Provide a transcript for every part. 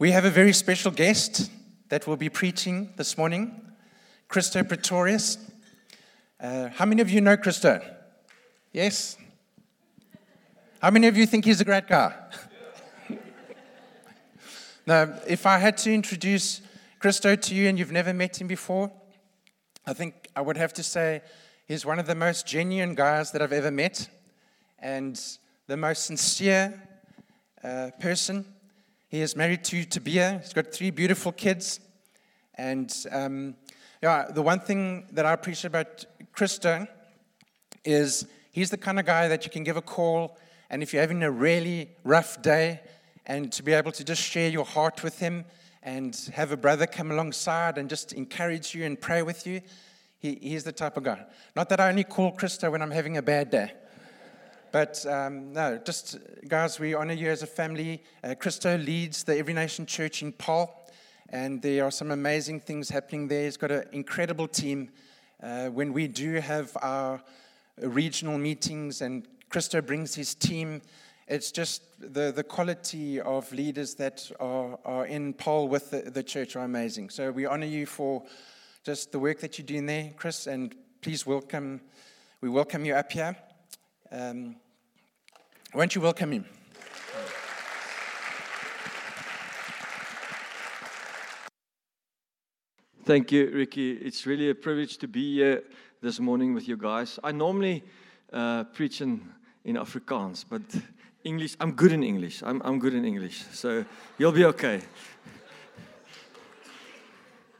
We have a very special guest that will be preaching this morning, Christo Pretorius. Uh, how many of you know Christo? Yes? How many of you think he's a great guy? now, if I had to introduce Christo to you and you've never met him before, I think I would have to say he's one of the most genuine guys that I've ever met and the most sincere uh, person. He is married to Tabia. He's got three beautiful kids. And um, yeah, the one thing that I appreciate about Christo is he's the kind of guy that you can give a call, and if you're having a really rough day, and to be able to just share your heart with him and have a brother come alongside and just encourage you and pray with you, he, he's the type of guy. Not that I only call Christo when I'm having a bad day. But um, no, just guys, we honor you as a family. Uh, Christo leads the Every Nation Church in Paarl, and there are some amazing things happening there. He's got an incredible team. Uh, when we do have our regional meetings and Christo brings his team, it's just the, the quality of leaders that are, are in Paarl with the, the church are amazing. So we honor you for just the work that you're doing there, Chris, and please welcome, we welcome you up here. Um, won't you welcome him? Thank you, Ricky. It's really a privilege to be here this morning with you guys. I normally uh, preach in, in Afrikaans, but English, I'm good in English. I'm, I'm good in English, so you'll be okay.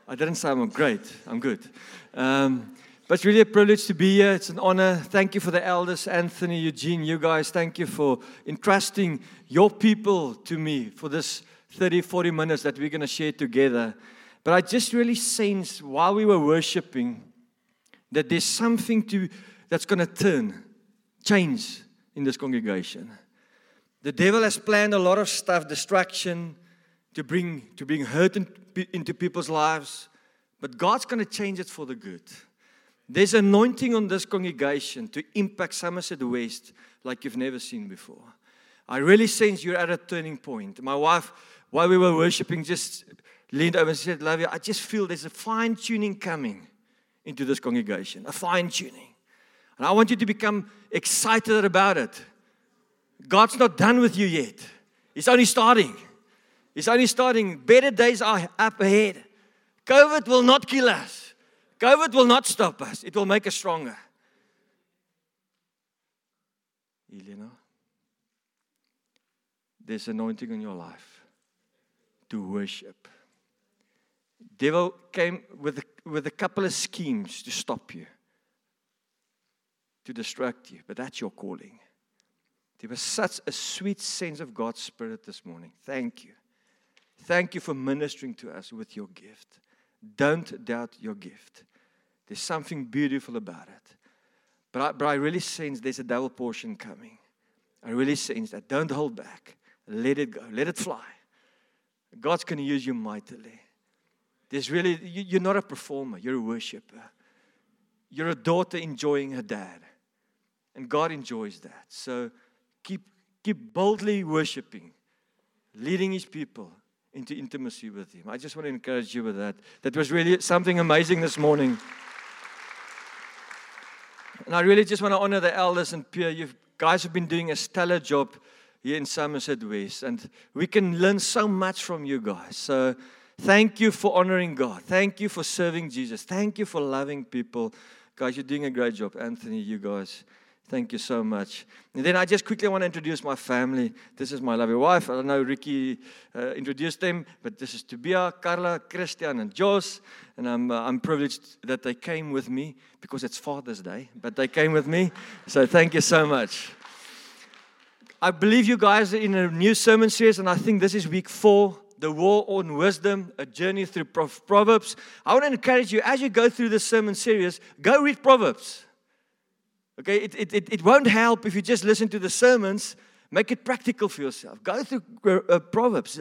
I didn't say I'm great, I'm good. Um, but it's really a privilege to be here. It's an honor. Thank you for the elders, Anthony, Eugene, you guys. Thank you for entrusting your people to me for this 30, 40 minutes that we're going to share together. But I just really sense while we were worshiping that there's something to, that's going to turn, change in this congregation. The devil has planned a lot of stuff, distraction, to bring, to bring hurt in, into people's lives, but God's going to change it for the good. There's anointing on this congregation to impact Somerset West like you've never seen before. I really sense you're at a turning point. My wife, while we were worshiping, just leaned over and said, Love you, I just feel there's a fine tuning coming into this congregation, a fine tuning. And I want you to become excited about it. God's not done with you yet, He's only starting. He's only starting. Better days are up ahead. COVID will not kill us, COVID will not stop us, it will make us stronger. Elena, there's anointing in your life to worship devil came with with a couple of schemes to stop you, to distract you, but that's your calling. There was such a sweet sense of God's Spirit this morning. Thank you. Thank you for ministering to us with your gift. Don't doubt your gift. There's something beautiful about it. But I, but I really sense there's a double portion coming. I really sense that. Don't hold back. Let it go. Let it fly. God's going to use you mightily. There's really, you're not a performer, you're a worshiper. You're a daughter enjoying her dad. And God enjoys that. So keep, keep boldly worshiping, leading his people into intimacy with him. I just want to encourage you with that. That was really something amazing this morning. And I really just want to honor the elders and peer. You guys have been doing a stellar job here in Somerset West. And we can learn so much from you guys. So Thank you for honoring God. Thank you for serving Jesus. Thank you for loving people. Guys, you're doing a great job. Anthony, you guys. Thank you so much. And then I just quickly want to introduce my family. This is my lovely wife. I don't know Ricky uh, introduced them, but this is Tobia, Carla, Christian, and Jos. And I'm, uh, I'm privileged that they came with me because it's Father's Day, but they came with me. So thank you so much. I believe you guys are in a new sermon series, and I think this is week four the War on Wisdom, a journey through Proverbs. I want to encourage you as you go through this sermon series, go read Proverbs. Okay, it, it, it, it won't help if you just listen to the sermons. Make it practical for yourself. Go through uh, uh Proverbs.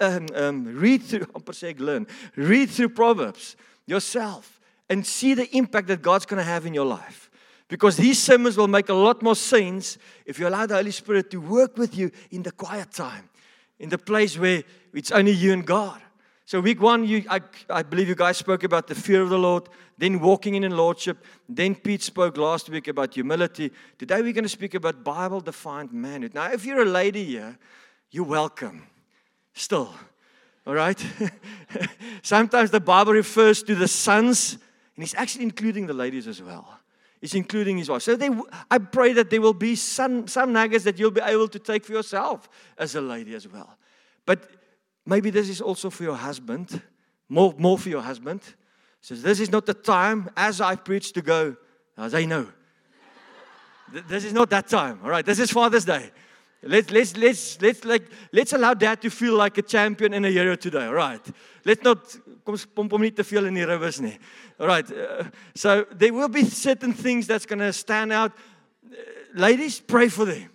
Um, um, read through, I'm learn. Read through Proverbs yourself and see the impact that God's going to have in your life. Because these sermons will make a lot more sense if you allow the Holy Spirit to work with you in the quiet time in the place where it's only you and God. So, week one, you, I, I believe you guys spoke about the fear of the Lord, then walking in in Lordship. Then Pete spoke last week about humility. Today, we're going to speak about Bible defined manhood. Now, if you're a lady here, you're welcome. Still, all right? Sometimes the Bible refers to the sons, and he's actually including the ladies as well. He's including his wife. So they, I pray that there will be some, some nuggets that you'll be able to take for yourself as a lady as well. But maybe this is also for your husband, more, more for your husband. Says, This is not the time as I preach to go, as they know. this is not that time, all right? This is Father's Day. Let's, let's, let's, let's, like, let's allow dad to feel like a champion in a hero today, all right? Let's not kom pomp hom nie te rivers. All right. Uh, so there will be certain things that's going to stand out. Uh, ladies, pray for them.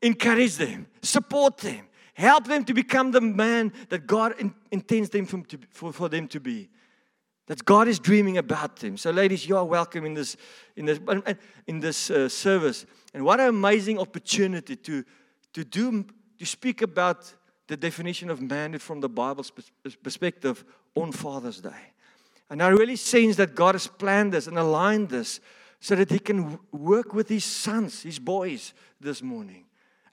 Encourage them. Support them. Help them to become the man that God in, intends them from to, for, for them to be. That God is dreaming about them. So, ladies, you are welcome in this in this in this uh, service. And what an amazing opportunity to to do to speak about the definition of manhood from the Bible's perspective on Father's Day. And I really sense that God has planned this and aligned this so that He can work with His sons, His boys this morning.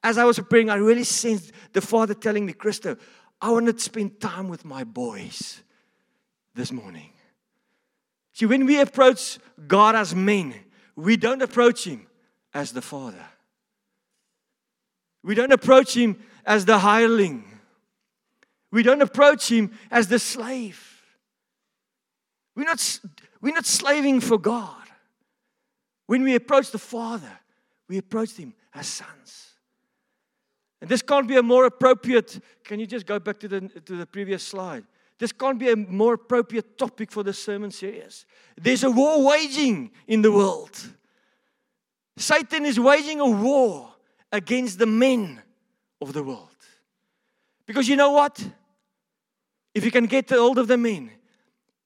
As I was praying, I really sensed the Father telling me, Christo, I want to spend time with my boys this morning. See, when we approach God as men, we don't approach Him as the Father. We don't approach Him as the hireling. We don't approach Him as the slave. We're not, we're not slaving for God. When we approach the Father, we approach Him as sons. And this can't be a more appropriate. Can you just go back to the, to the previous slide? This can't be a more appropriate topic for the sermon series. There's a war waging in the world. Satan is waging a war against the men of the world. Because you know what? If you can get hold of the men,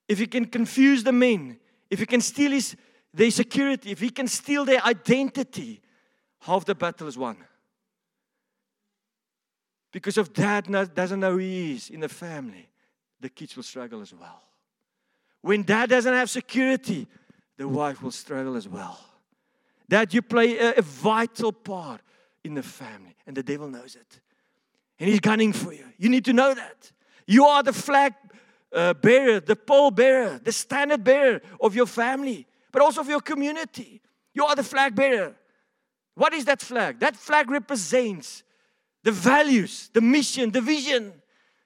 if you can confuse the men, if you can steal his, their security, if he can steal their identity, half the battle is won. Because if dad doesn't know he is in the family, the kids will struggle as well. When dad doesn't have security, the wife will struggle as well. Dad, you play a, a vital part in the family, and the devil knows it. And he's gunning for you. You need to know that. You are the flag uh, bearer, the pole bearer, the standard bearer of your family, but also of your community. You are the flag bearer. What is that flag? That flag represents the values, the mission, the vision,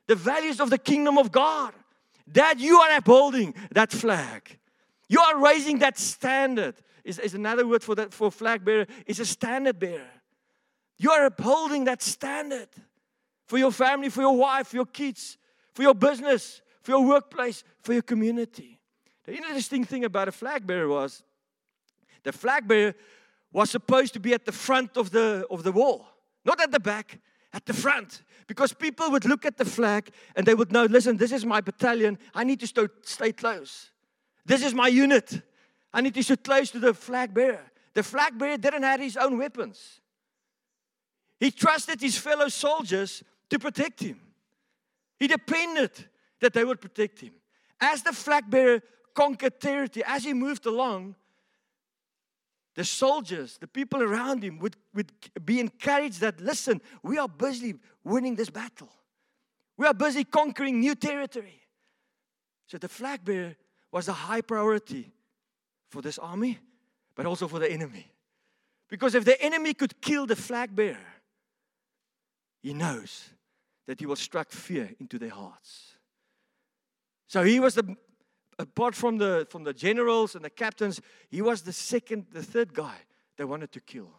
the values of the kingdom of God. That you are upholding that flag. You are raising that standard. Is, is another word for that for flag bearer is a standard bearer. You are upholding that standard for your family, for your wife, for your kids, for your business, for your workplace, for your community. The interesting thing about a flag bearer was the flag bearer was supposed to be at the front of the, of the wall, not at the back, at the front. Because people would look at the flag and they would know listen, this is my battalion. I need to st- stay close. This is my unit. I need to close to the flag bearer. The flag bearer didn't have his own weapons, he trusted his fellow soldiers to protect him. He depended that they would protect him. As the flag bearer conquered territory, as he moved along, the soldiers, the people around him would, would be encouraged that, listen, we are busy winning this battle. We are busy conquering new territory. So the flag bearer was a high priority for this army, but also for the enemy. Because if the enemy could kill the flag bearer, he knows that he will strike fear into their hearts. So he was the, apart from the, from the generals and the captains, he was the second, the third guy they wanted to kill.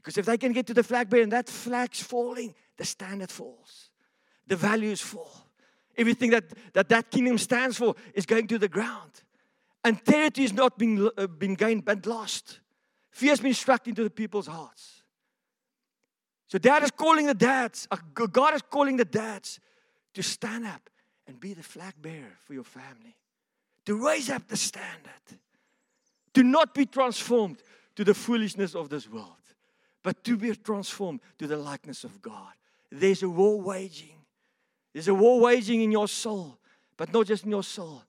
Because if they can get to the flag bearer and that flag's falling, the standard falls. The values fall. Everything that that, that kingdom stands for is going to the ground. And territory is not being, uh, being gained but lost. Fear has been struck into the people's hearts. So dad is calling the dads, uh, God is calling the dads to stand up and be the flag bearer for your family. To raise up the standard. To not be transformed to the foolishness of this world, but to be transformed to the likeness of God. there's a war waging. There's a war waging in your soul, but not just in your soul,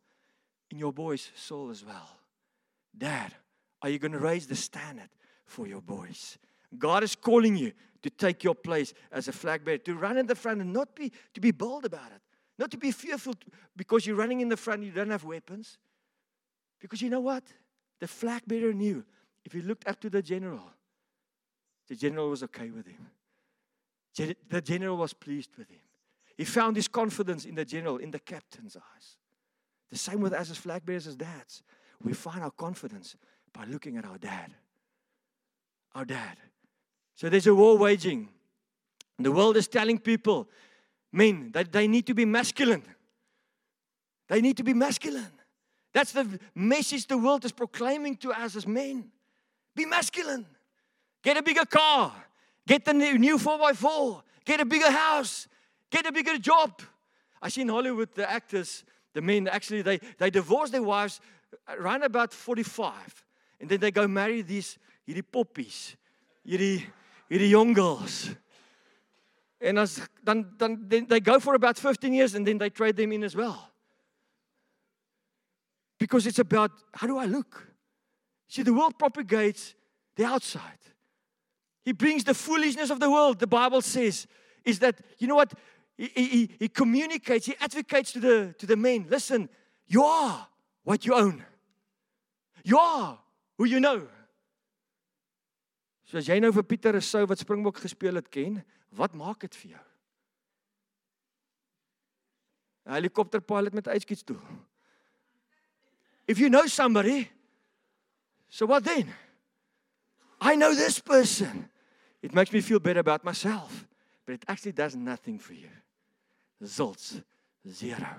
in your boy's soul as well. Dad, are you going to raise the standard for your boys? God is calling you to take your place as a flag bearer, to run in the front and not be to be bold about it, not to be fearful because you're running in the front, you don't have weapons. Because you know what? The flag bearer knew if he looked up to the general, the general was okay with him. The general was pleased with him. He found his confidence in the general, in the captain's eyes. The same with us as flag bearers, as dads. We find our confidence by looking at our dad. Our dad. So there's a war waging. The world is telling people, men, that they need to be masculine. They need to be masculine. That's the message the world is proclaiming to us as men. Be masculine. Get a bigger car. Get the new 4x4. Get a bigger house. Get a bigger job. I see in Hollywood the actors, the men, actually, they, they divorce their wives around about 45. And then they go marry these hierdie poppies, hierdie, hierdie young girls. And as, then, then, they go for about 15 years and then they trade them in as well. Because it's about how do I look? See, the world propagates the outside. He brings the foolishness of the world, the Bible says, is that, you know what? He, he, he communicates, he advocates to the, to the men listen, you are what you own, you are who you know. So as jy nou vir Pieter Rousseau wat Springbok gespeel het ken, wat maak dit vir jou? 'n Helikopterpilot met uitskietstoel. If you know somebody, so what then? I know this person. It makes me feel better about myself, but it actually does nothing for you. Results zero.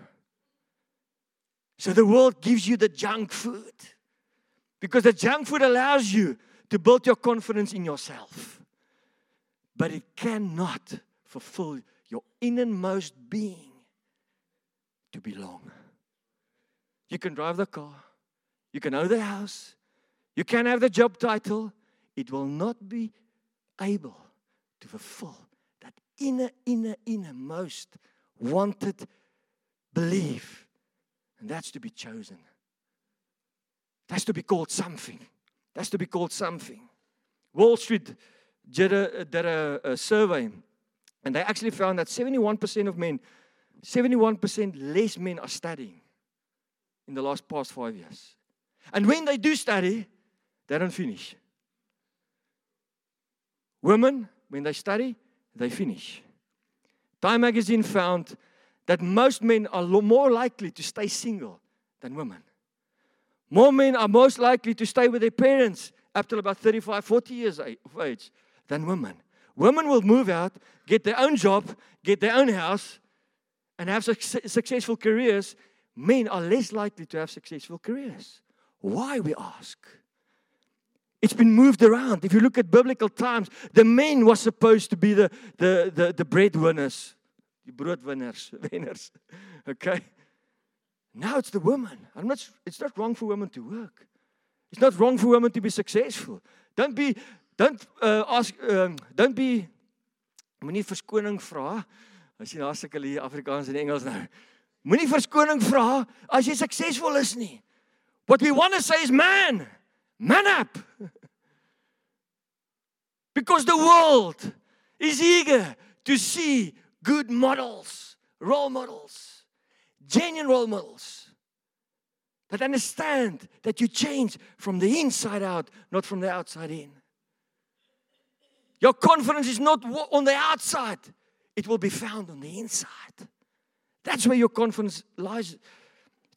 So the world gives you the junk food because the junk food allows you to build your confidence in yourself, but it cannot fulfill your innermost being to belong. You can drive the car, you can own the house, you can have the job title. It will not be able to fulfill that inner, inner, innermost wanted belief. And that's to be chosen. That's to be called something. That's to be called something. Wall Street did a, did a, a survey, and they actually found that 71% of men, 71% less men are studying in the last past five years. And when they do study, they don't finish. Women, when they study, they finish. Time magazine found that most men are more likely to stay single than women. More men are most likely to stay with their parents up till about 35, 40 years of age than women. Women will move out, get their own job, get their own house, and have successful careers men are less likely to have successful careers. Why, we ask? It's been moved around. If you look at biblical times, the men were supposed to be the, the, the, the breadwinners, the broodwinners, winners. Okay? Now it's the woman. I'm not, it's not wrong for women to work. It's not wrong for women to be successful. Don't be, don't uh, ask, um, don't be, moenie verskoning vra. As jy nou sulke Afrikaans en Engels nou. Moenie verskoning vra as jy suksesvol is nie. What we want to say is man, man up. because the world is eager to see good models, role models, genuine role models that understand that you change from the inside out, not from the outside in. Your confidence is not on the outside, it will be found on the inside. That's where your confidence lies.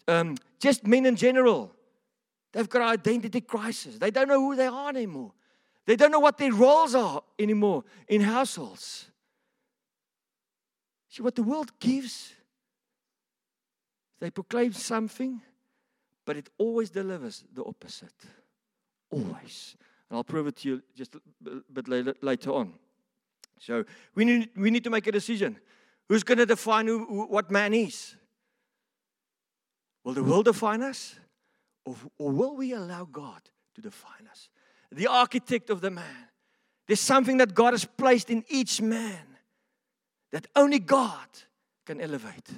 Um, just men in general, they've got an identity crisis. They don't know who they are anymore. They don't know what their roles are anymore in households. See what the world gives? They proclaim something, but it always delivers the opposite. Always. And I'll prove it to you just a bit later on. So we need, we need to make a decision. Who's going to define who, what man is? Will the world define us? Or, or will we allow God to define us? The architect of the man. There's something that God has placed in each man that only God can elevate.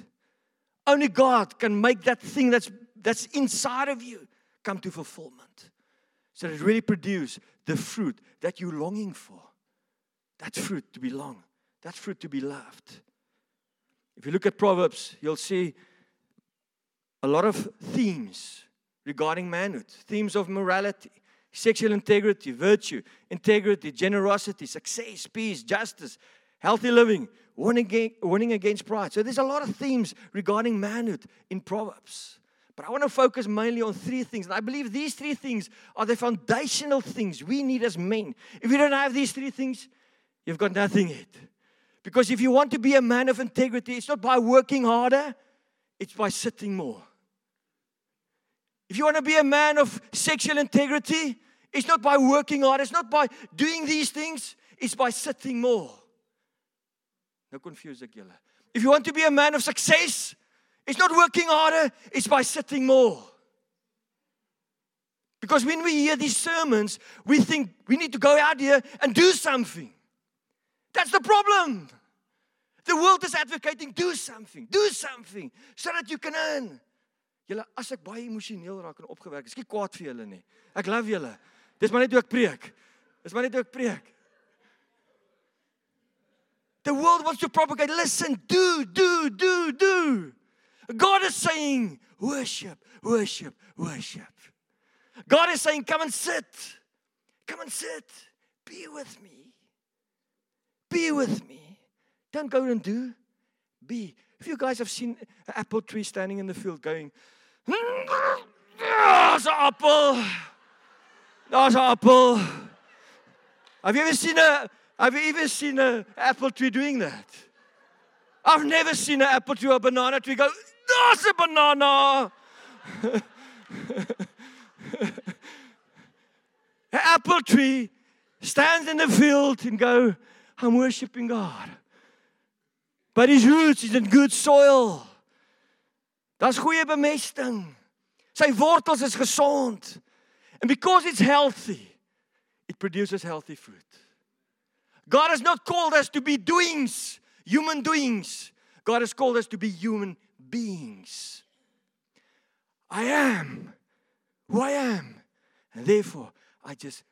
Only God can make that thing that's, that's inside of you come to fulfillment. So that it really produce the fruit that you're longing for. That fruit to belong, that fruit to be loved. If you look at Proverbs, you'll see a lot of themes regarding manhood, themes of morality, sexual integrity, virtue, integrity, generosity, success, peace, justice, healthy living, warning against pride. So there's a lot of themes regarding manhood in Proverbs. But I want to focus mainly on three things. And I believe these three things are the foundational things we need as men. If you don't have these three things, you've got nothing yet. Because if you want to be a man of integrity, it's not by working harder, it's by sitting more. If you want to be a man of sexual integrity, it's not by working hard, it's not by doing these things, it's by sitting more. No confuse ek. If you want to be a man of success, it's not working harder, it's by sitting more. Because when we hear these sermons, we think we need to go out here and do something. That's the problem. The world is advocating do something, do something so that you can earn. Julle as ek baie emosioneel raak en opgewerk, ek is nie kwaad vir julle nie. Ek love julle. Dis maar net hoe ek preek. Dis maar net hoe ek preek. The world wants to propagate. Listen, do, do, do, do. God is saying, worship, worship, worship. God is saying, come and sit. Come and sit. Be with me. Be with me. Don't go and do. Be. If you guys have seen an apple tree standing in the field going, Daar's 'n appel. Daar's 'n appel. Have you ever seen a have you ever seen an apple tree doing that? I've never seen an apple tree or a banana tree go, There's a banana. an apple tree stands in the field and go, I'm worshiping God. But his roots is in good soil. Daar's goeie bemesting. Sy wortels is gesond. And because it's healthy, it produces healthy fruit. God has not called us to be doings, human doings. God has called us to be human beings. I am who I am. And therefore, I just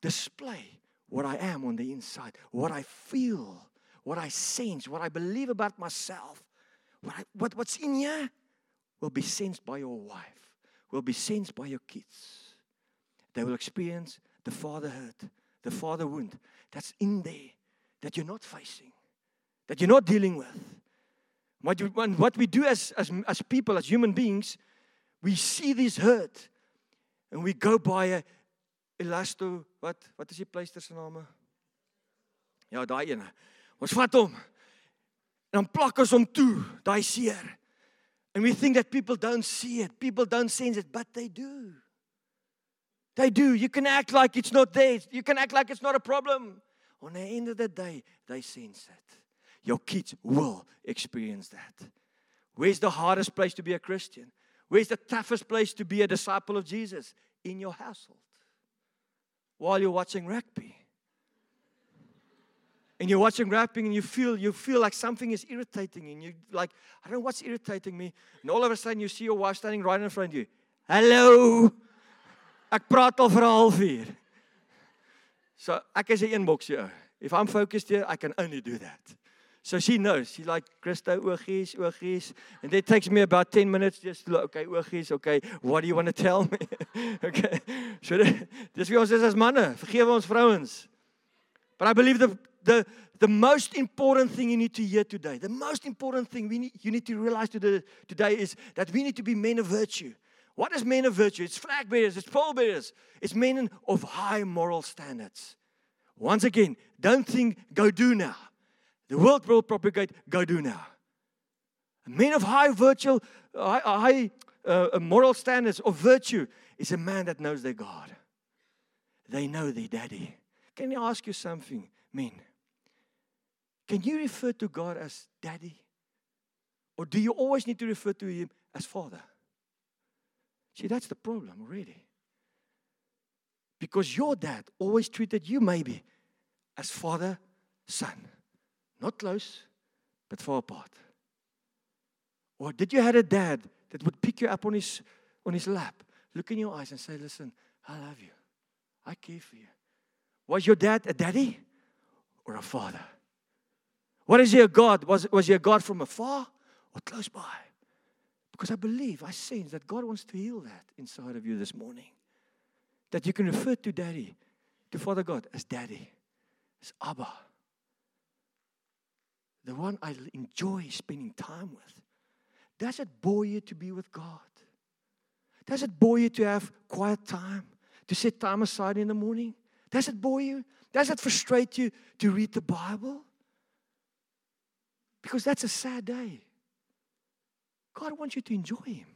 display what I am on the inside, what I feel, what I sense, what I believe about myself. What, I, what what's in here will be sensed by your wife, will be sensed by your kids. They will experience the fatherhood, the father wound that's in there that you're not facing, that you're not dealing with. What, you, what we do as, as, as people, as human beings, we see this hurt and we go by a elasto, wat wat is die pleister se name? Ja, daai ene. Ons vat hom. En dan plak ons hom toe, daai seer. And we think that people don't see it, people don't sense it, but they do. They do. You can act like it's not there. You can act like it's not a problem. On the end of the day, they sense it. Your kids will experience that. Where's the hardest place to be a Christian? Where's the toughest place to be a disciple of Jesus? In your household. While you're watching rugby and you're watching rapping and you feel you feel like something is irritating and you like I don't know what's irritating me and all of a sudden you see your wife standing right in front of you. Hello. Ek praat al vir 'n halfuur. So ek is 'n inbox jou. If I'm focused here, I can only do that. So she knows. She's like, Christo, oogies, oogies. And it takes me about 10 minutes just to look, okay, oogies, okay, what do you want to tell me? okay. So dis wie ons is as manne. Vergewe ons vrouens. But I believe the the, the most important thing you need to hear today, the most important thing we need, you need to realize today, today is that we need to be men of virtue. What is men of virtue? It's flag bearers, it's pole bearers, it's men of high moral standards. Once again, don't think go do now. The world will propagate go do now. A man of high virtue, high, high uh, moral standards of virtue is a man that knows their God. They know their daddy. Can I ask you something, men? Can you refer to God as daddy? Or do you always need to refer to him as father? See, that's the problem already. Because your dad always treated you maybe as father, son. Not close, but far apart? Or did you have a dad that would pick you up on his, on his lap, look in your eyes, and say, Listen, I love you. I care for you. Was your dad a daddy or a father? What is your God? Was, was a God from afar or close by? Because I believe, I sense that God wants to heal that inside of you this morning. That you can refer to daddy, to Father God, as daddy, as Abba. The one I enjoy spending time with. Does it bore you to be with God? Does it bore you to have quiet time? To set time aside in the morning? Does it bore you? Does it frustrate you to read the Bible? Because that's a sad day. God wants you to enjoy him.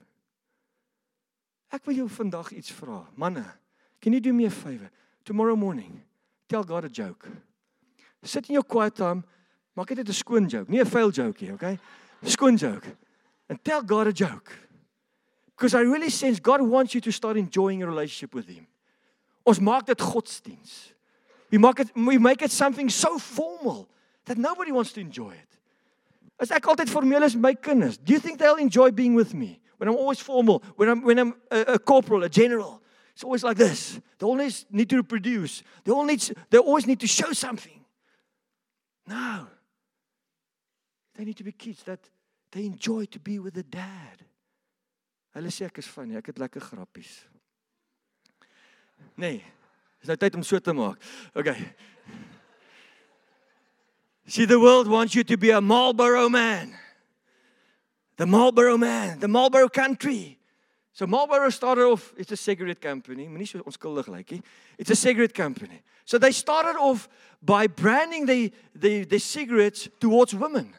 Ek wil jou vandag iets vra. Manne, can you do me a favor? Tomorrow morning, tell God a joke. Sit in your quiet time, maak dit 'n skoon joke, nie 'n fail joke nie, okay? Skoon joke. And tell God a joke. Because I really sense God wants you to start enjoying a relationship with him. Ons maak dit godsdiens. We make it we make it something so formal that nobody wants to enjoy it. As ek altyd formeel is met my kinders, do you think they'll enjoy being with me? When I'm always formal, when I'm when I'm a, a corporal, a general, it's always like this. They always need to reproduce. They all need they always need to show something. No. They need to be kids that they enjoy to be with the dad. Hulle sê ek is funny, ek het lekker grappies. Nee. Dis nou tyd om so te maak. Okay. See, the world wants you to be a Marlboro man. The Marlboro man, the Marlboro country. So Marlboro started off, it's a cigarette company. It's a cigarette company. So they started off by branding the, the, the cigarettes towards women.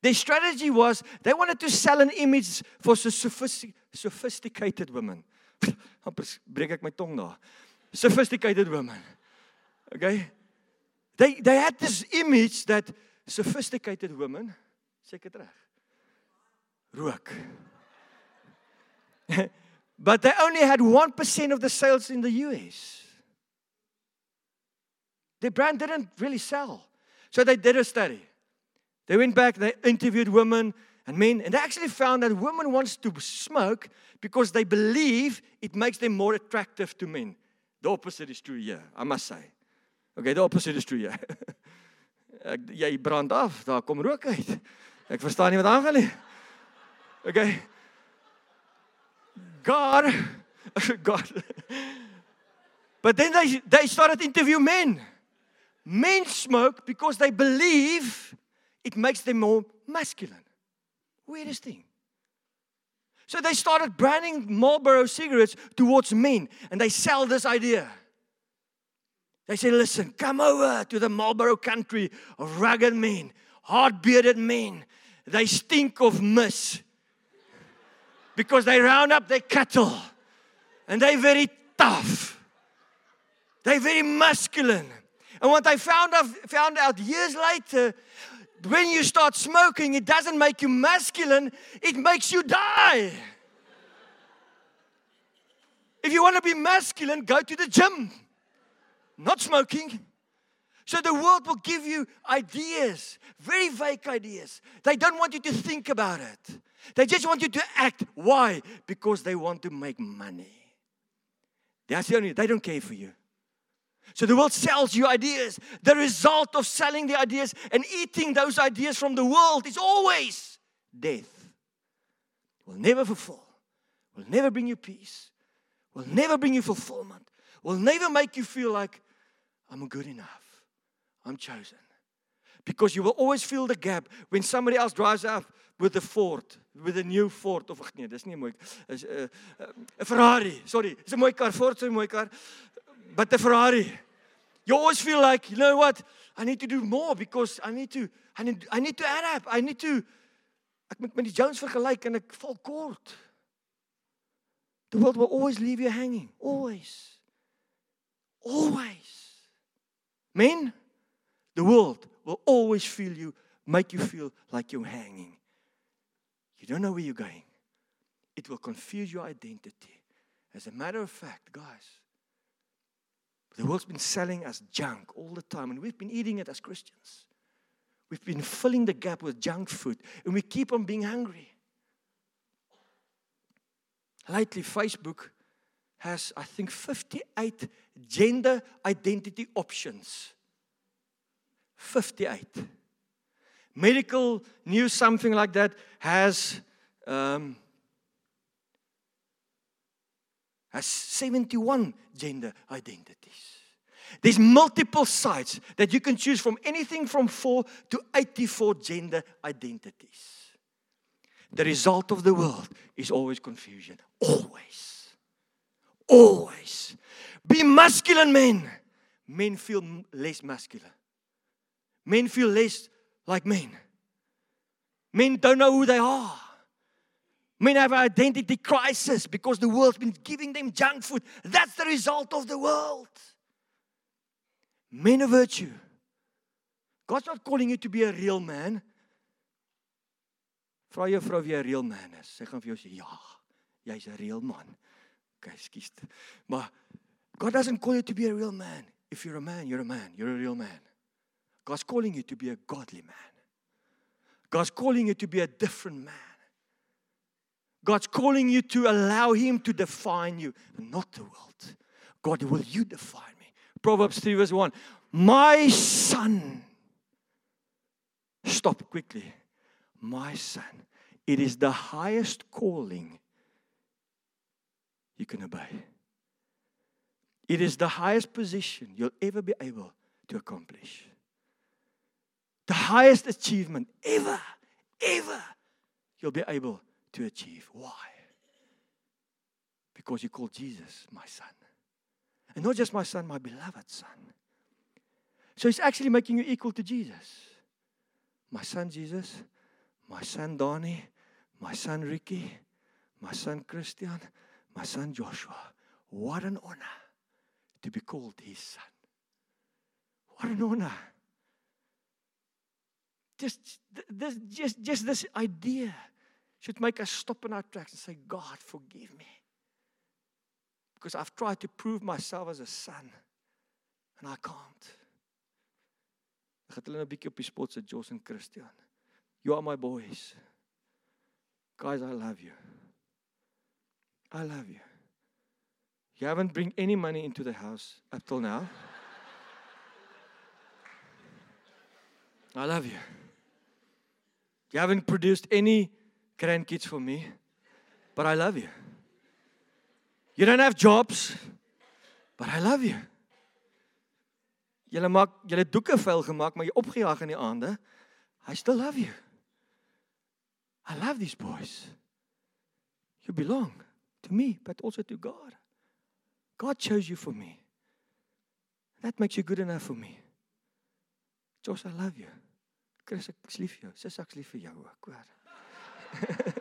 Their strategy was they wanted to sell an image for sophisticated women. amper breek ek my tong daar. Sophisticated women. Okay? They they had this image that sophisticated women seker reg. Rook. but they only had 1% of the sales in the US. Their brand didn't really sell. So they did a study. They went back, they interviewed women and men, and they actually found that women wants to smoke because they believe it makes them more attractive to men. The opposite is true here, I must say. Okay, the opposite is true here. Ek jy brand af, daar kom rook uit. Ek verstaan nie wat aangaan nie. Okay. God God. But then they they started interview men. Men smoke because they believe it makes them more masculine. Weirdest thing. So they started branding Marlboro cigarettes towards men and they sell this idea. They say, listen, come over to the Marlboro country of rugged men, hard bearded men. They stink of mist because they round up their cattle and they're very tough. They're very masculine. And what I found out, found out years later when you start smoking, it doesn't make you masculine, it makes you die. If you want to be masculine, go to the gym, not smoking. So the world will give you ideas, very vague ideas. They don't want you to think about it. They just want you to act. Why? Because they want to make money. That's the only, they don't care for you. So the world sells you ideas. The result of selling the ideas and eating those ideas from the world is always death. Will never fulfill, will never bring you peace, will never bring you fulfillment, will never make you feel like I'm good enough, I'm chosen. Because you will always feel the gap when somebody else drives up with a Ford, with a new Ford of nee, dis nie mooi. Is 'n uh, uh, 'n Ferrari. Sorry, dis 'n mooi kar, Ford 'n mooi kar but the Ferrari. You always feel like, you know what? I need to do more because I need to I need I need to add up. I need to ek moet met die Jones vergelyk en ek val kort. The world will always leave you hanging, always. Always. Men, the world will always feel you make you feel like you're hanging. You don't know where you're going. It will confuse your identity. As a matter of fact, guys, The world's been selling us junk all the time, and we've been eating it as Christians. We've been filling the gap with junk food and we keep on being hungry. Lately, Facebook has, I think, 58 gender identity options. 58. Medical news, something like that, has, um, has 71 gender identities. There's multiple sites that you can choose from anything from 4 to 84 gender identities. The result of the world is always confusion. Always. Always. Be masculine men. Men feel less masculine. Men feel less like men. Men don't know who they are. Men have an identity crisis because the world's been giving them junk food. That's the result of the world. Men of virtue. God's not calling you to be a real man. Vra jou vrou wie 'n real man is. Sy gaan vir jou sê ja, jy's 'n real man. Maar God doesn't call you to be a real man. If you're a man, you're a man. You're a real man. God's calling you to be a godly man. God's calling you to be a different man. God's calling you to allow Him to define you, not the world. God, will you define me? Proverbs 3, verse 1. My son. Stop quickly. My son. It is the highest calling you can obey. It is the highest position you'll ever be able to accomplish. The highest achievement ever, ever you'll be able to achieve. Why? Because you call Jesus my son. And not just my son, my beloved son. So he's actually making you equal to Jesus. My son Jesus, my son Donnie, my son Ricky, my son Christian, my son Joshua. What an honor to be called his son. What an honor. Just this, just, just this idea should make us stop in our tracks and say, God, forgive me. Because I've tried to prove myself as a son and I can't. Ek het hulle 'n bietjie Christian. You are my boys. Guys, I love you. I love you. You haven't bring any money into the house up till now. I love you. You haven't produced any grandkids for me, but I love you. You don't have jobs, but I love you. Julle maak julle doeke vuil gemaak, maar jy opgejaag in die aande. I still love you. I love these boys. You belong to me, but also to God. God chose you for me. That makes you good enough for me. Josh, I love you. Chris, ek lief jou. Sis, ek lief vir jou ook, hoor.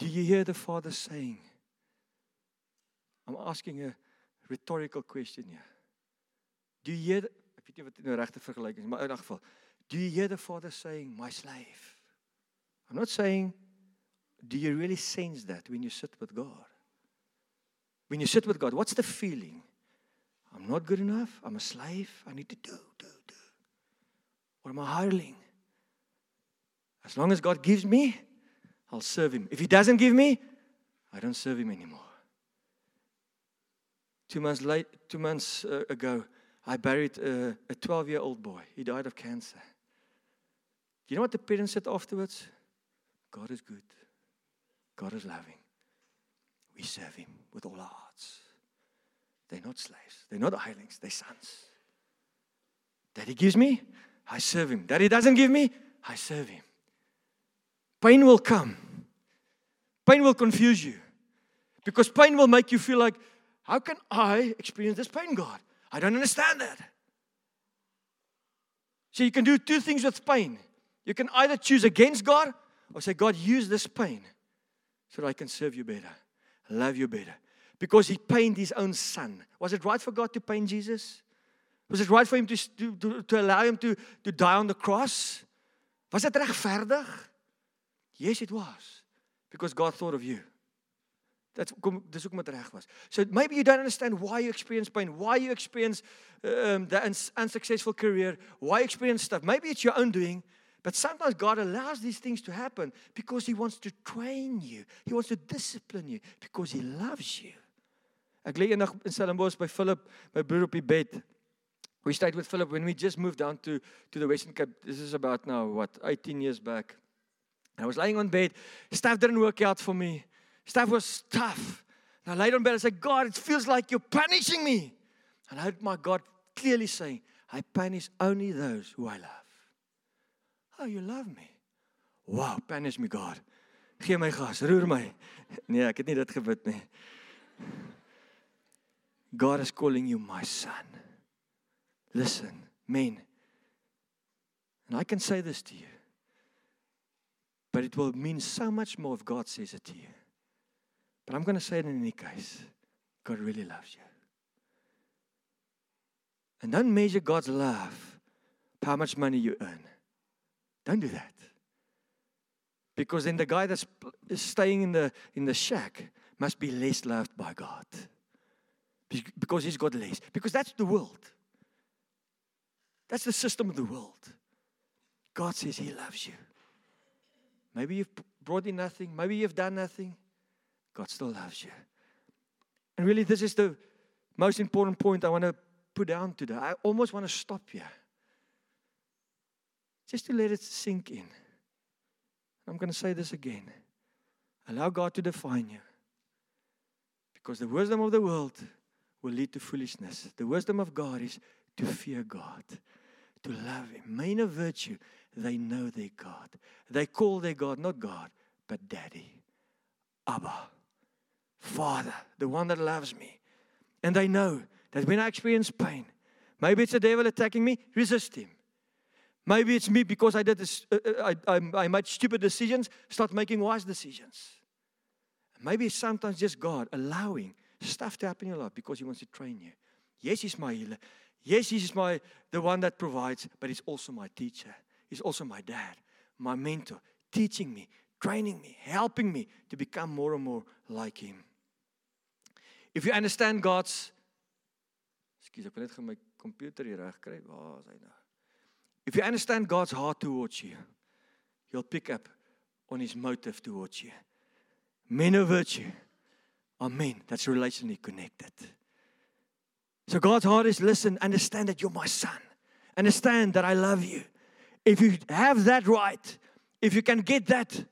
Do you hear the Father saying? I'm asking a rhetorical question here. Do you hear ek weet nie wat die nou regte vergelyking is, maar in 'n geval, do you hear the Father saying, "My slave"? I'm not saying do you really sense that when you sit with God? When you sit with God, what's the feeling? I'm not good enough. I'm a slave. I need to do, do, do. Or I'm a hireling. As long as God gives me, I'll serve Him. If He doesn't give me, I don't serve Him anymore. Two months late, two months uh, ago, I buried a 12 year old boy. He died of cancer. Do you know what the parents said afterwards? God is good. God is loving. We serve Him with all our hearts. They're not slaves. They're not hirelings. They're sons. Daddy gives me, I serve Him. Daddy doesn't give me, I serve Him. Pain will come. Pain will confuse you. Because pain will make you feel like, how can I experience this pain, God? I don't understand that. So you can do two things with pain. You can either choose against God or say, God, use this pain so that I can serve you better, love you better. Because he pained his own son. Was it right for God to pain Jesus? Was it right for him to, to, to allow him to, to die on the cross? Was it regverdig? Yes, it was. Because God thought of you. That's kom dis was. So maybe you don't understand why you experience pain, why you experience um the unsuccessful career, why you experience stuff. Maybe it's your own doing, but sometimes God allows these things to happen because he wants to train you. He wants to discipline you because he loves you. Ek lê eendag in Stellenbosch by Philip, my broer op die bed. We stayed with Philip when we just moved down to to the Western Cape. This is about now what 18 years back. I was lying on bed. Stuff didn't work out for me. Stuff was tough. And I laid on bed and said, God, it feels like you're punishing me. And I heard my God clearly saying, I punish only those who I love. Oh, you love me. Wow, punish me, God. Gee my gas, roer my. Nee, ek het nie dit gebid nie. God is calling you my son. Listen, men. And I can say this to you. But it will mean so much more if God says it to you. But I'm going to say it in any case God really loves you. And don't measure God's love by how much money you earn. Don't do that. Because then the guy that's staying in the, in the shack must be less loved by God. Because he's got less. Because that's the world. That's the system of the world. God says he loves you. Maybe you've brought in nothing. Maybe you've done nothing. God still loves you. And really, this is the most important point I want to put down today. I almost want to stop here. Just to let it sink in. I'm going to say this again. Allow God to define you. Because the wisdom of the world will lead to foolishness. The wisdom of God is to fear God, to love Him. Main of virtue, they know their God. They call their God not God, but Daddy, Abba. Father, the one that loves me. And they know that when I experience pain, maybe it's the devil attacking me, resist him. Maybe it's me because I did this, uh, uh I, I, I made stupid decisions, start making wise decisions. Maybe sometimes just God allowing stuff to happen in your life because He wants to train you. Yes, He's my healer. Yes, He's my the one that provides, but He's also my teacher. He's also my dad, my mentor, teaching me, training me, helping me to become more and more like Him. If you understand God's Ekskuus, ek wil net gou my komputer hier reg kry. Waar is hy? If you understand God's heart towards you, you'll pick up on his motive towards you. Men of virtue are men that's relationally connected. So God's heart is listen, understand that you're my son. Understand that I love you. If you have that right, if you can get that,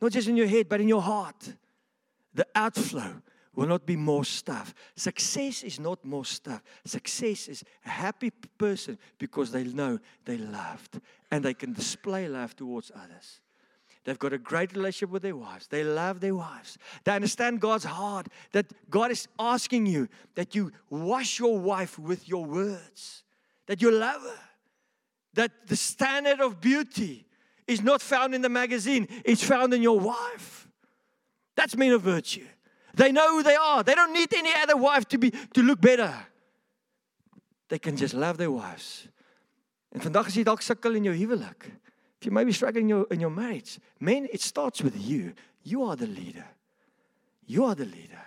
not just in your head, but in your heart, the outflow will not be more stuff. Success is not more stuff. Success is a happy person because they know they loved and they can display love towards others. They've got a great relationship with their wives. They love their wives. They understand God's heart that God is asking you that you wash your wife with your words, that you love her, that the standard of beauty is not found in the magazine, it's found in your wife. That's mean of virtue. They know who they are. They don't need any other wife to be to look better. They can just love their wives. En vandag as jy dalk sukkel in jou huwelik, if you maybe struggling in your in your marriage, men it starts with you. You are the leader. You are the leader.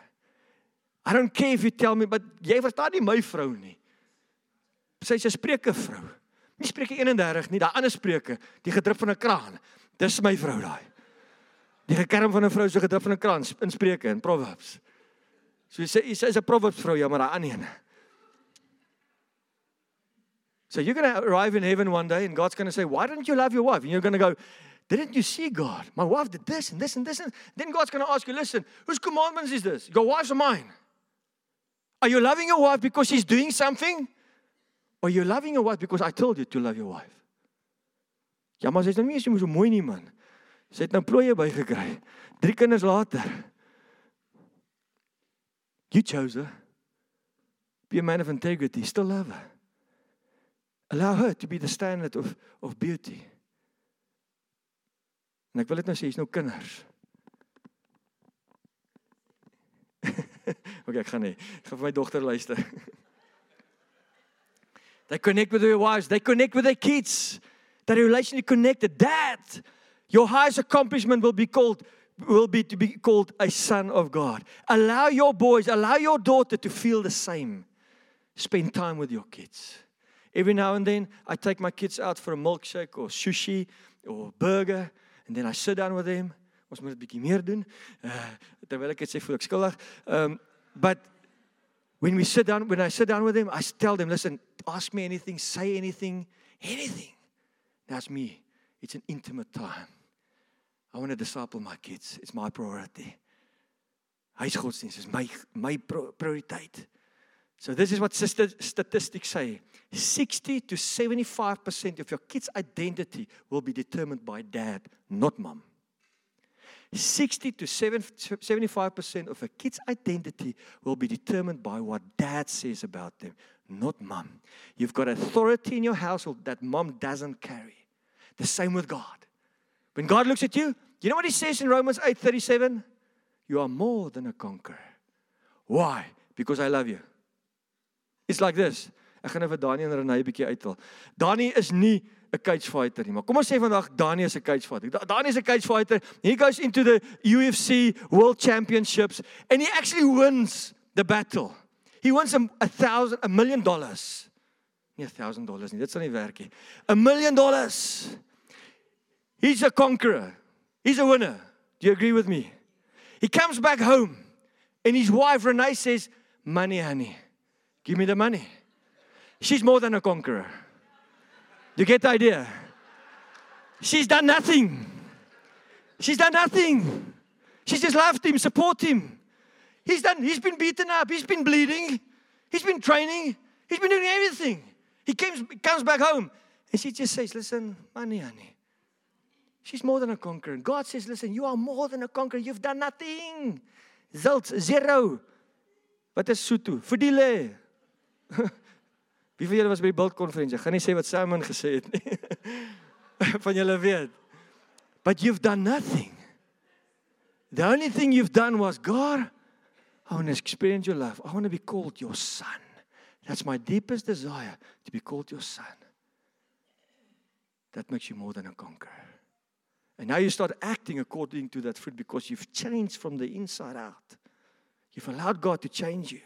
I don't care if you tell me but jy verstaan nie my vrou nie. Sy's 'n spreuke vrou. Nie spreuke 31 nie, daai ander spreuke, die gedruk van 'n kraan. Dis my vrou daai. Die gekerm van 'n vrou so gedrif in 'n krans in Spreuke en Proverbs. So jy sê jy is 'n Proverbs vrou, ja, maar daai ander een. So you're going to arrive in heaven one day and God's going to say, "Why didn't you love your wife?" And you're going to go, "Didn't you see God? My wife did this and this and this." And then God's going to ask you, "Listen, whose commandments is this? Your wife's or mine?" Are you loving your wife because she's doing something? Or are you loving your wife because I told you to love your wife? Ja, maar sy's nou nie so mooi nie man. Sy het nou plooie bygekry. Drie kinders later. You chose her. Be a man of integrity, still love her. Allow her to be the standard of of beauty. En ek wil dit nou sê, jy's nou kinders. okay, ek gaan nie. Ek gaan vir my dogter luister. they connect with their wives, they connect with their kids. That relationship connected. Dad, Your highest accomplishment will be called will be to be called a son of God. Allow your boys, allow your daughter to feel the same. Spend time with your kids. Every now and then, I take my kids out for a milkshake or sushi or burger, and then I sit down with them. Ons moet 'n bietjie meer doen. Uh terwyl ek dit sê, voel ek skuldig. Um but when we sit down, when I sit down with them, I tell them, listen, ask me anything, say anything, anything. That's me. It's an intimate time. I want to disciple my kids. It's my priority. Huisgodsdienst is my my prioriteit. So this is what statistics say. 60 to 75% of your kids' identity will be determined by dad, not mom. 60 to 75% of a kid's identity will be determined by what dad says about them, not mom. You've got authority in your household that mom doesn't carry. The same with God. When God looks at you, you know what he says in Romans 8:37? You are more than a conqueror. Why? Because I love you. It's like this. Ek gaan nou vir Dani en Renay 'n bietjie uithaal. Dani is nie 'n cage fighter nie, maar kom ons sê vandag Dani is 'n cage fighter. Dani is 'n cage fighter. He goes into the UFC World Championships and he actually wins the battle. He wins a, a thousand a million dollars. Nie 1000 dollars nie. Dit sal nie werk nie. A million dollars. He's a conqueror. He's a winner. Do you agree with me? He comes back home and his wife Renee says, "Money, honey. Give me the money." She's more than a conqueror. Do You get the idea? She's done nothing. She's done nothing. She's just loved him, support him. He's done, he's been beaten up, he's been bleeding, he's been training, he's been doing everything. He comes, comes back home and she just says, Listen, money, honey. She's more than a conqueror. God says, Listen, you are more than a conqueror. You've done nothing. Zilts, zero. Wat is Sutu? Verdile. Wie van julle was by die bultkonferensie? Gaan nie sê wat Simon gesê het nie. van julle weet. But you've done nothing. The only thing you've done was God, I want to experience your love. I want to be called your son. That's my deepest desire to be called your son. That makes you more than a conqueror. And now you start acting according to that fruit because you've changed from the inside out. You've allowed God to change you.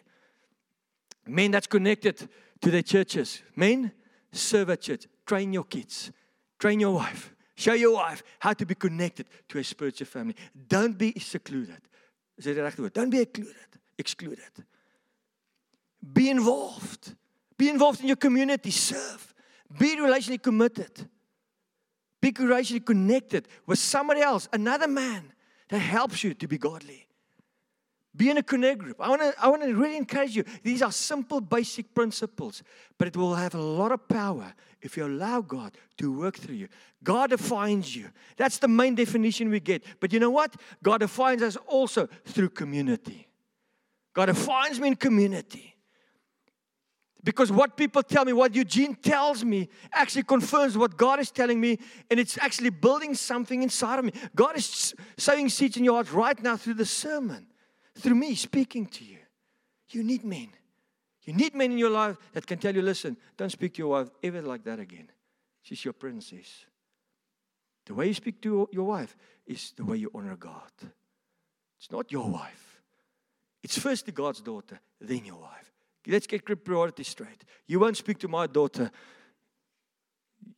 Men that's connected to their churches. Men, serve at church. Train your kids. Train your wife. Show your wife how to be connected to a spiritual family. Don't be secluded. Is dit regte woord? Don't be excluded. Excluded. Be involved. Be involved in your community. Serve. Be relationally committed. Be relationally connected with somebody else, another man that helps you to be godly. Be in a connect group. I want to I want to really encourage you. These are simple basic principles, but it will have a lot of power if you allow God to work through you. God defines you. That's the main definition we get. But you know what? God defines us also through community. God defines me in community. Because what people tell me, what Eugene tells me, actually confirms what God is telling me, and it's actually building something inside of me. God is sowing seeds in your heart right now through the sermon through me speaking to you. You need men. You need men in your life that can tell you, listen, don't speak to your wife ever like that again. She's your princess. The way you speak to your wife is the way you honor God. It's not your wife. It's firstly God's daughter, then your wife. Let's get priorities straight. You won't speak to my daughter.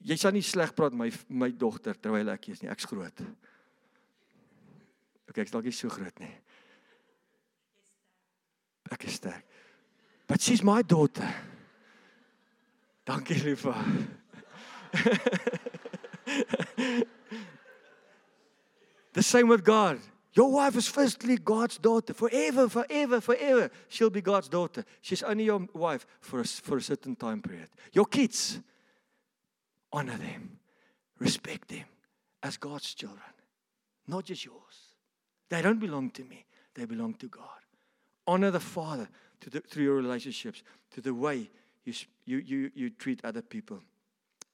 Jy sal nie sleg praat my my dogter terwyl ek is nie. Ek's groot. Okay, ek's dalk nie so groot nie. Ek is sterk. But she's my daughter. Dankie liefa. the same with God. Your wife is firstly God's daughter. Forever, forever, forever. She'll be God's daughter. She's only your wife for a, for a certain time period. Your kids, honor them, respect them as God's children, not just yours. They don't belong to me, they belong to God. Honor the Father the, through your relationships, to the way you, you, you, you treat other people.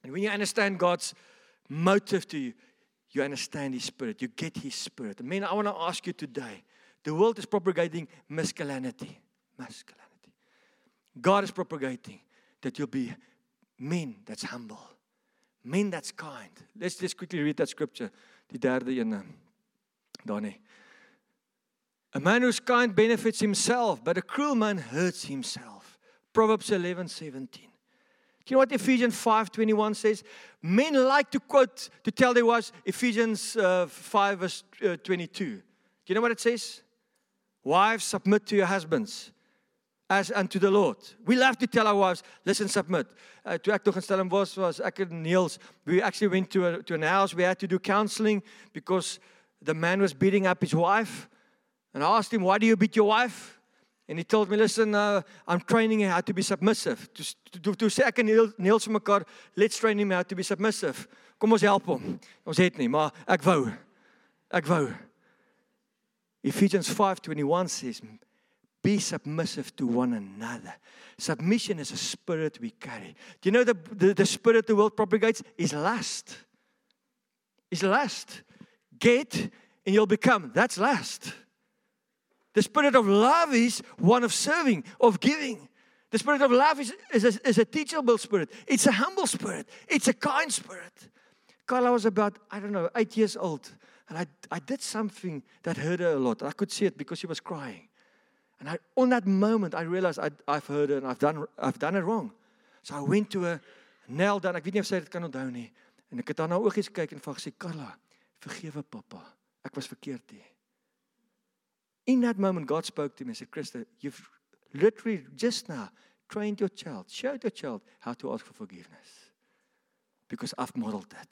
And when you understand God's motive to you, you understand His Spirit, you get His Spirit. I mean, I want to ask you today the world is propagating masculinity. Masculinity. God is propagating that you'll be men that's humble, men that's kind. Let's just quickly read that scripture, die derde. Donnie. A man who's kind benefits himself, but a cruel man hurts himself. Proverbs 11 17. Do you know what Ephesians 5:21 says? Men like to quote to tell their wives Ephesians uh, 5 verse uh, 22. Do you know what it says? Wives submit to your husbands as unto the Lord. We love to tell our wives, listen, submit. Uh, toe ek tog in Stellenbosch was, ek Niels, we actually went to a, to an house. We had to do counseling because the man was beating up his wife. And I asked him, why do you beat your wife? And he told me, listen, uh, I'm training him how to be submissive. To, to, to sê ek en let's train him how to be submissive. Kom ons help hom. Ons het nie, maar ek wou. Ek wou. Ephesians 5:21 says, be submissive to one another. Submission is a spirit we carry. Do you know the, the, the spirit the world propagates is lust. Is lust. Get and you'll become. That's lust. The spirit of love is one of serving, of giving. The spirit of love is, is, a, is a teachable spirit. It's a humble spirit. It's a kind spirit. Carla was about, I don't know, eight years old. And I, I did something that hurt her a lot. I could see it because she was crying. And I, on that moment, I realized I'd, I've heard her and I've done, I've done it wrong. So I went to her, knelt down. Weet nie of sy dit kan onthou nie. En ek het haar na oogies gekyk en vir gesê, "Carla, vergewe pappa. Ek was verkeerd hier." In that moment, God spoke to me and said, Christo, you've literally just now trained your child, showed your child how to ask for forgiveness. Because I've modeled that.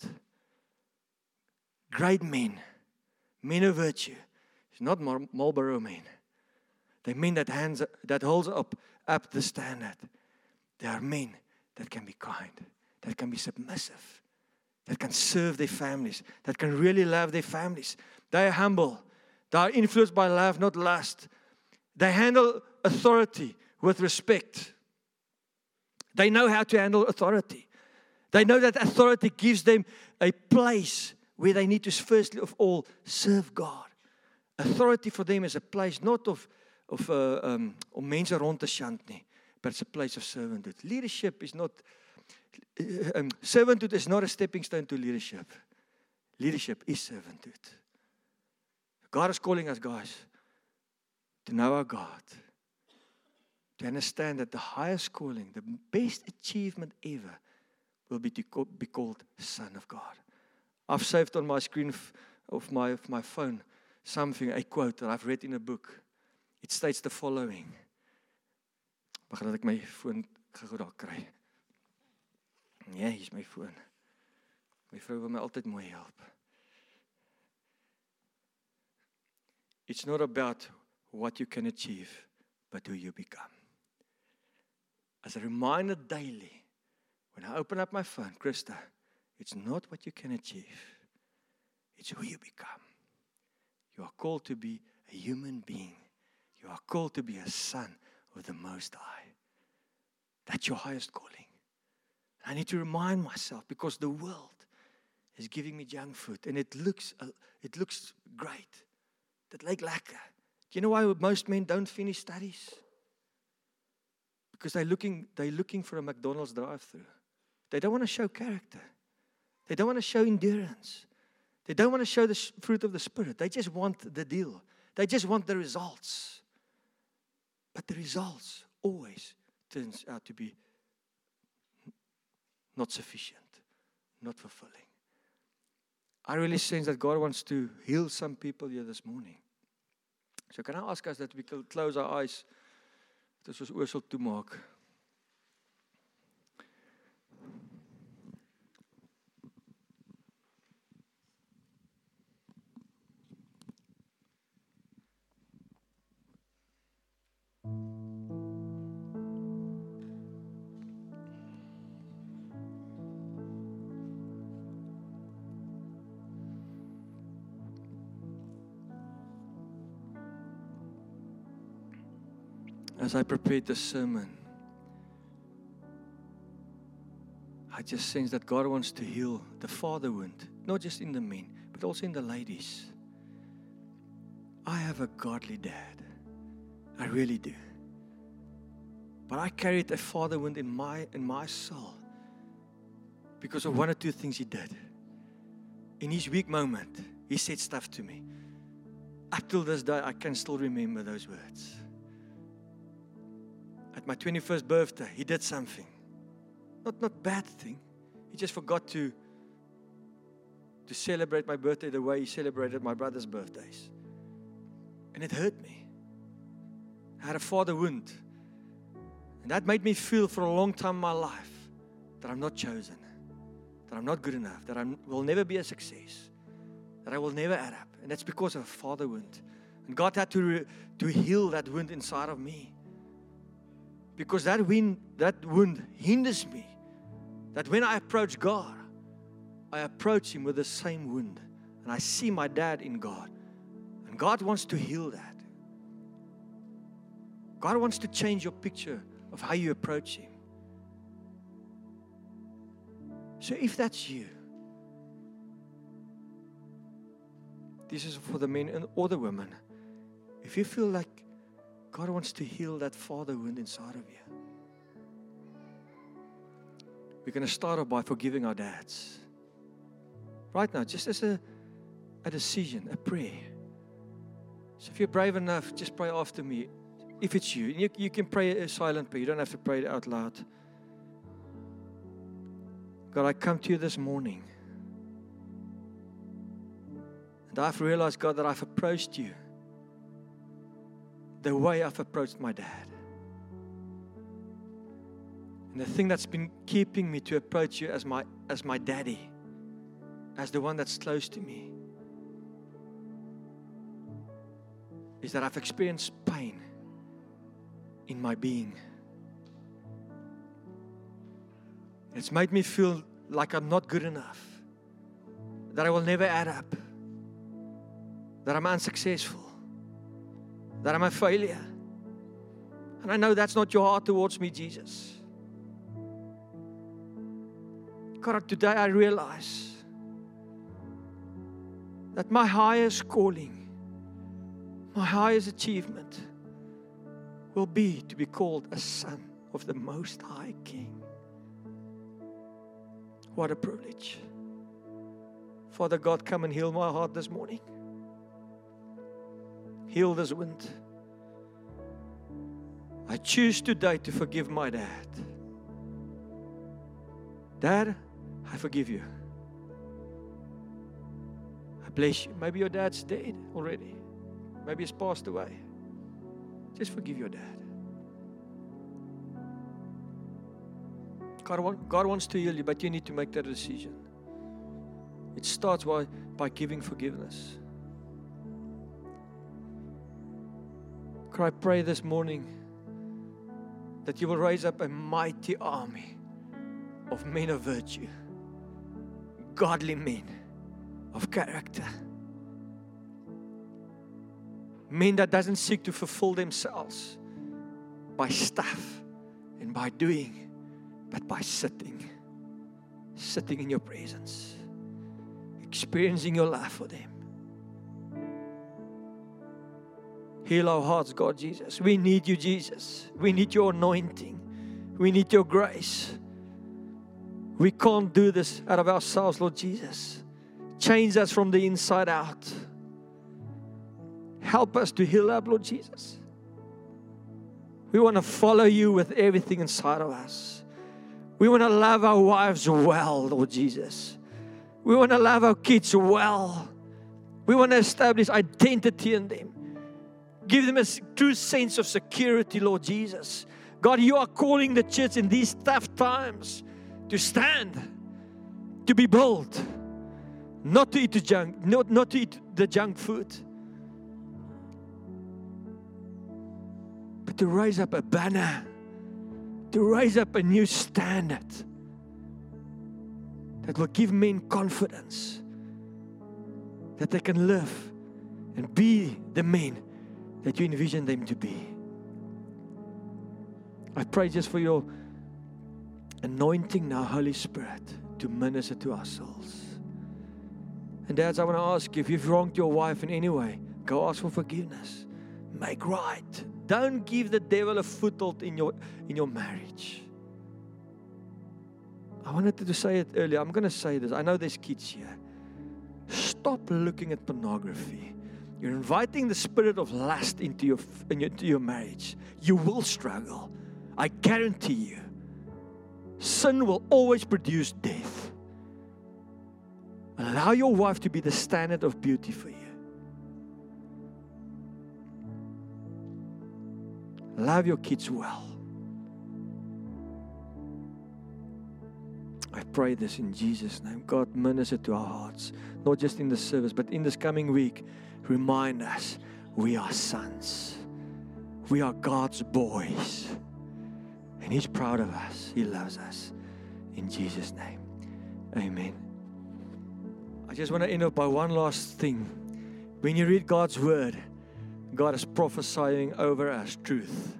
Great men, men of virtue, it's not Marlboro men. They men that hands that holds up up the standard. They are men that can be kind, that can be submissive, that can serve their families, that can really love their families. They are humble. They are influenced by love, not lust. They handle authority with respect. They know how to handle authority. They know that authority gives them a place where they need to, firstly of all, serve God. Authority for them is a place not of, of uh, um, om mense rond but it's a place of servanthood. Leadership is not, uh, um, servanthood is not a stepping stone to leadership. Leadership is servanthood. God is calling us, guys, to know our God, to understand that the highest calling, the best achievement ever, will be to be called Son of God. I've saved on my screen of my, of my phone something, a quote that I've read in a book. It states the following. Mag dat ek my foon gou daar kry. Ja, hier's my foon. My vrou wil my altyd mooi help. It's not about what you can achieve, but who you become. As a reminder daily, when I open up my phone, Christo, it's not what you can achieve, it's who you become. You are called to be a human being, you are called to be a son of the Most High. That's your highest calling. I need to remind myself because the world is giving me junk food and it looks, uh, it looks great. Dit lyk lekker. Do you know why most men don't finish studies? Because they're looking, they're looking for a McDonald's drive-through. They don't want to show character. They don't want to show endurance. They don't want to show the fruit of the Spirit. They just want the deal. They just want the results. But the results always turns out to be not sufficient, not fulfilling. I really sense that God wants to heal some people here this morning. So can I ask us that we close our eyes? Dit is ons oë sal. As I prepared this sermon, I just sense that God wants to heal the father wound, not just in the men, but also in the ladies. I have a godly dad. I really do. But I carried a father wound in my in my soul because of one or two things he did. In his weak moment, he said stuff to me. Up till this day, I can still remember those words. At my 21st birthday, he did something. Not not bad thing. He just forgot to to celebrate my birthday the way he celebrated my brother's birthdays. And it hurt me. I had a father wound. And that made me feel for a long time in my life that I'm not chosen, that I'm not good enough, that I will never be a success, that I will never add up. And that's because of a father wound. And God had to, to heal that wound inside of me. Because that, that wound hinders me. That when I approach God, I approach Him with the same wound. And I see my dad in God. And God wants to heal that. God wants to change your picture of how you approach Him. So if that's you, this is for the men and all the women. If you feel like God wants to heal that father wound inside of you, we're going to start off by forgiving our dads. Right now, just as a, a decision, a prayer. So if you're brave enough, just pray after me. If it's you, you, you can pray a silent prayer. You don't have to pray it out loud. God, I come to you this morning. And I've realized, God, that I've approached you the way I've approached my dad. And the thing that's been keeping me to approach you as my, as my daddy, as the one that's close to me, is that I've experienced pain in my being. It's made me feel like I'm not good enough, that I will never add up, that I'm unsuccessful, that I'm a failure. And I know that's not your heart towards me, Jesus. God, today I realize that my highest calling, my highest achievement will be to be called a son of the Most High King. What a privilege. Father God, come and heal my heart this morning. Heal this wind. I choose today to forgive my dad. Dad, I forgive you. I bless you. Maybe your dad's dead already. Maybe he's passed away. Just forgive your dad. God, want, God wants to heal you, but you need to make that decision. It starts by, by giving forgiveness. I pray this morning that you will raise up a mighty army of men of virtue, godly men of character, men that doesn't seek to fulfill themselves by stuff and by doing but by sitting, sitting in your presence, experiencing your life for them. Heal our hearts, God Jesus. We need you, Jesus. We need your anointing. We need your grace. We can't do this out of ourselves, Lord Jesus. Change us from the inside out. Help us to heal up, Lord Jesus. We want to follow you with everything inside of us. We want to love our wives well, Lord Jesus. We want to love our kids well. We want to establish identity in them. Give them a true sense of security, Lord Jesus. God, you are calling the church in these tough times to stand, to be bold, not to eat the junk, not, not to eat the junk food, but to raise up a banner to raise up a new standard that will give men confidence that they can live and be the men that you envision them to be. I pray just for your anointing now, Holy Spirit, to minister to our souls. And dads, I want to ask you if you've wronged your wife in any way, go ask for forgiveness. Make right. Don't give the devil a foothold in your in your marriage. I wanted to say it earlier. I'm going to say this. I know there's kids here. Stop looking at pornography You're inviting the spirit of lust into your, into your marriage. You will struggle. I guarantee you. Sin will always produce death. Allow your wife to be the standard of beauty for you. Love your kids well. Pray this in Jesus' name. God, minister to our hearts, not just in the service, but in this coming week. Remind us we are sons, we are God's boys, and He's proud of us. He loves us. In Jesus' name, amen. I just want to end up by one last thing. When you read God's word, God is prophesying over us truth.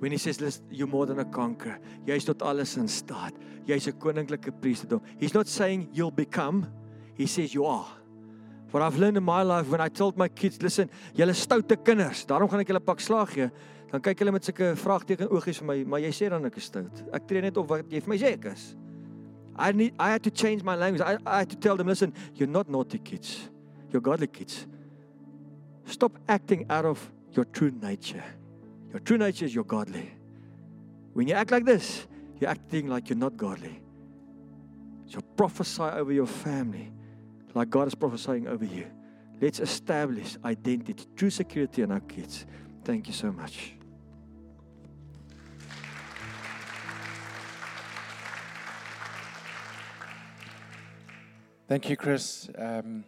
When he says listen you're more than a conqueror. Jy's tot alles in staat. Jy's 'n koninklike priesterdom. He's not saying you'll become. He says you are. What I've learned in my life when I told my kids, listen, julle stoute kinders, daarom gaan ek julle pak slaag gee. Dan kyk hulle met sulke vraagteken oogies vir my, maar jy sê dan ek is stout. Ek tree net op wat jy vir my sê ek is. I need I had to change my language. I I had to tell them, listen, you're not naughty kids. You're godly kids. Stop acting out of your true nature. Your true nature is you're godly. When you act like this, you're acting like you're not godly. So prophesy over your family like God is prophesying over you. Let's establish identity, true security in our kids. Thank you so much. Thank you, Chris. Um,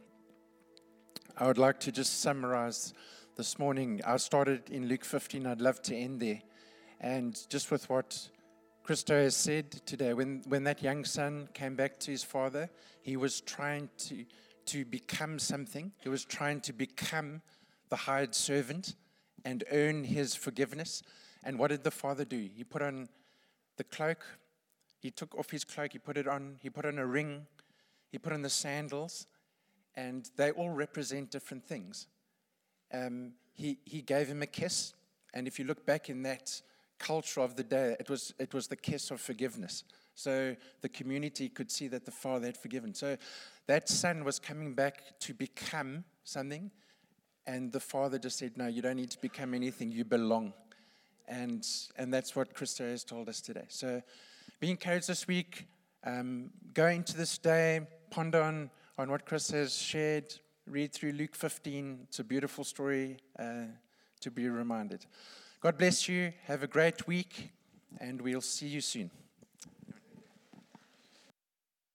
I would like to just summarize this morning. I started in Luke 15. I'd love to end there. And just with what Christo has said today, when, when that young son came back to his father, he was trying to, to become something. He was trying to become the hired servant and earn his forgiveness. And what did the father do? He put on the cloak, he took off his cloak, he put it on, he put on a ring, he put on the sandals, and they all represent different things um, he, he gave him a kiss. And if you look back in that culture of the day, it was, it was the kiss of forgiveness. So the community could see that the father had forgiven. So that son was coming back to become something. And the father just said, No, you don't need to become anything, you belong. And, and that's what Christo has told us today. So be encouraged this week. Um, go into this day, ponder on, on what Chris has shared, read through Luke 15. It's a beautiful story uh, to be reminded. God bless you. Have a great week, and we'll see you soon.